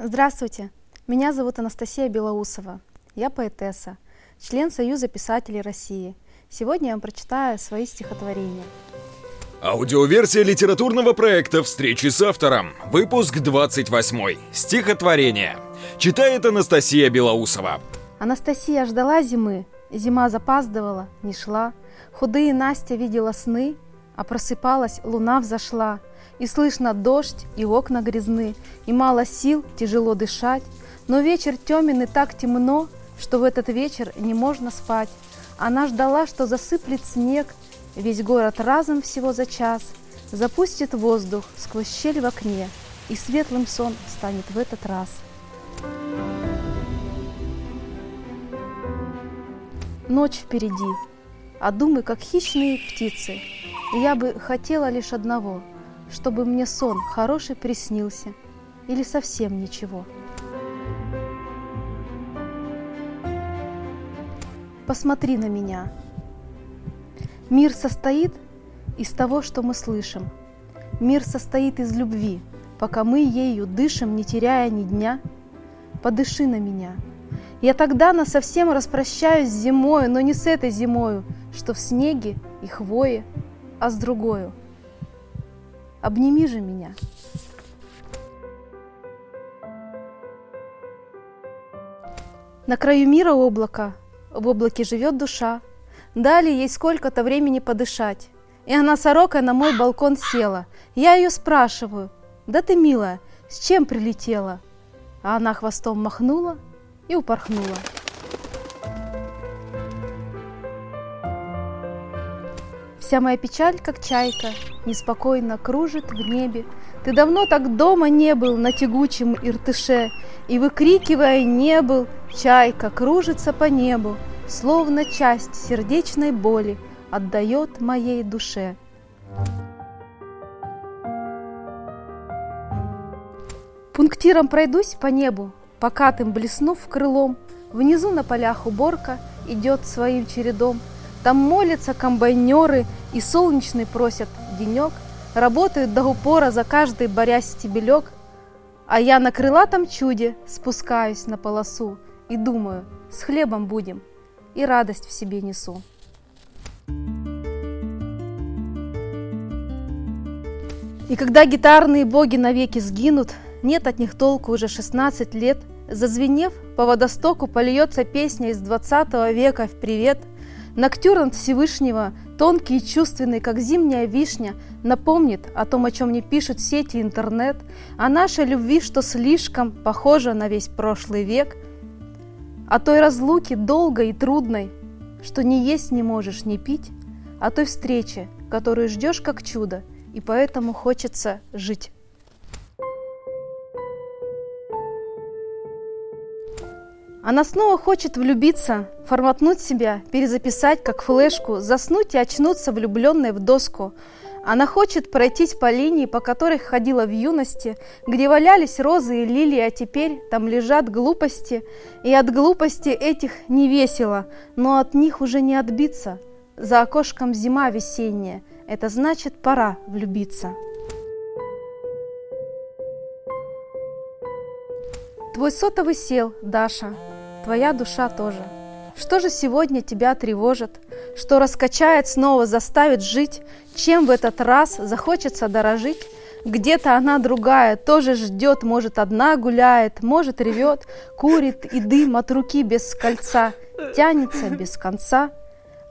Здравствуйте, меня зовут Анастасия Белоусова. Я поэтесса, член Союза писателей России. Сегодня я вам прочитаю свои стихотворения. Аудиоверсия литературного проекта «Встречи с автором». Выпуск 28. Стихотворение. Читает Анастасия Белоусова. Анастасия ждала зимы, зима запаздывала, не шла. Худые Настя видела сны, а просыпалась, луна взошла. И слышно дождь, и окна грязны, и мало сил, тяжело дышать. Но вечер темен и так темно, что в этот вечер не можно спать. Она ждала, что засыплет снег, Весь город разом всего за час Запустит воздух сквозь щель в окне, И светлым сон станет в этот раз. Ночь впереди, а думы, как хищные птицы. Я бы хотела лишь одного, Чтобы мне сон хороший приснился Или совсем ничего. Посмотри на меня, Мир состоит из того, что мы слышим. Мир состоит из любви, пока мы ею дышим, не теряя ни дня. Подыши на меня. Я тогда на совсем распрощаюсь с зимою, но не с этой зимою, что в снеге и хвое, а с другою. Обними же меня. На краю мира облака, в облаке живет душа, Дали ей сколько-то времени подышать. И она сорока на мой балкон села. Я ее спрашиваю, да ты, милая, с чем прилетела? А она хвостом махнула и упорхнула. Вся моя печаль, как чайка, неспокойно кружит в небе. Ты давно так дома не был на тягучем иртыше, И, выкрикивая «не был», чайка кружится по небу, Словно часть сердечной боли отдает моей душе. Пунктиром пройдусь по небу, покатым блеснув крылом, Внизу на полях уборка идет своим чередом. Там молятся комбайнеры и солнечный просят денек, Работают до упора за каждый борясь стебелек, А я на крылатом чуде спускаюсь на полосу И думаю, с хлебом будем, и радость в себе несу. И когда гитарные боги навеки сгинут, нет от них толку уже 16 лет, зазвенев, по водостоку польется песня из 20 века в привет. Ноктюрн Всевышнего, тонкий и чувственный, как зимняя вишня, напомнит о том, о чем не пишут сети интернет, о нашей любви, что слишком похожа на весь прошлый век – о той разлуке долгой и трудной, что ни есть не можешь, ни пить, о той встрече, которую ждешь как чудо, и поэтому хочется жить. Она снова хочет влюбиться, форматнуть себя, перезаписать как флешку, заснуть и очнуться влюбленной в доску – она хочет пройтись по линии, по которой ходила в юности, где валялись розы и лилии, а теперь там лежат глупости. И от глупости этих не весело, но от них уже не отбиться. За окошком зима весенняя, это значит пора влюбиться. Твой сотовый сел, Даша, твоя душа тоже. Что же сегодня тебя тревожит? Что раскачает снова, заставит жить? Чем в этот раз захочется дорожить? Где-то она другая, тоже ждет, может, одна гуляет, может, ревет, курит, и дым от руки без кольца тянется без конца.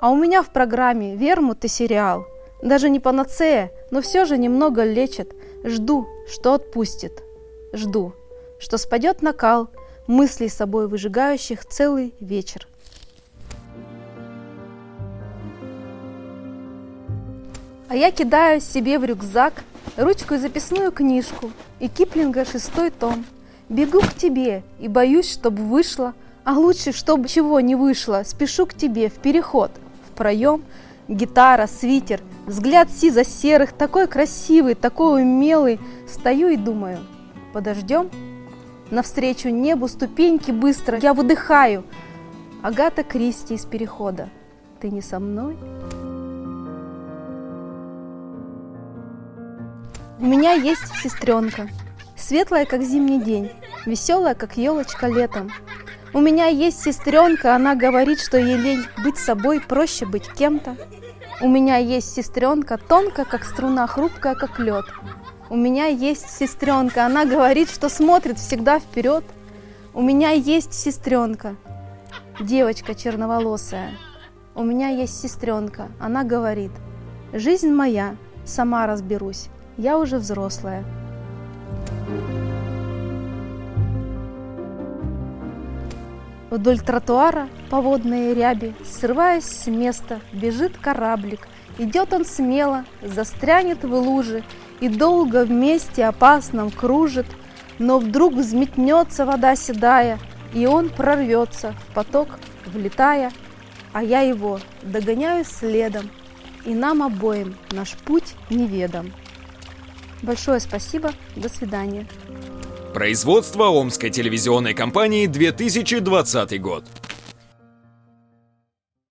А у меня в программе вермут и сериал. Даже не панацея, но все же немного лечит. Жду, что отпустит. Жду, что спадет накал мыслей собой выжигающих целый вечер. А я кидаю себе в рюкзак ручку и записную книжку и Киплинга шестой том. Бегу к тебе и боюсь, чтобы вышло, а лучше, чтобы чего не вышло. Спешу к тебе в переход, в проем. Гитара, свитер, взгляд сизо-серых, такой красивый, такой умелый. Стою и думаю, подождем? Навстречу небу ступеньки быстро, я выдыхаю. Агата Кристи из перехода. Ты не со мной? У меня есть сестренка, Светлая, как зимний день, веселая, как елочка летом. У меня есть сестренка, она говорит, что ей лень быть собой, проще быть кем-то. У меня есть сестренка, тонкая, как струна, хрупкая, как лед. У меня есть сестренка, она говорит, что смотрит всегда вперед. У меня есть сестренка, девочка черноволосая. У меня есть сестренка, она говорит, жизнь моя, сама разберусь, я уже взрослая. Вдоль тротуара по водной ряби, срываясь с места, бежит кораблик. Идет он смело, застрянет в луже и долго вместе опасном кружит, но вдруг взметнется вода седая, и он прорвется в поток, влетая, а я его догоняю следом, и нам обоим наш путь неведом. Большое спасибо, до свидания. Производство Омской телевизионной компании 2020 год.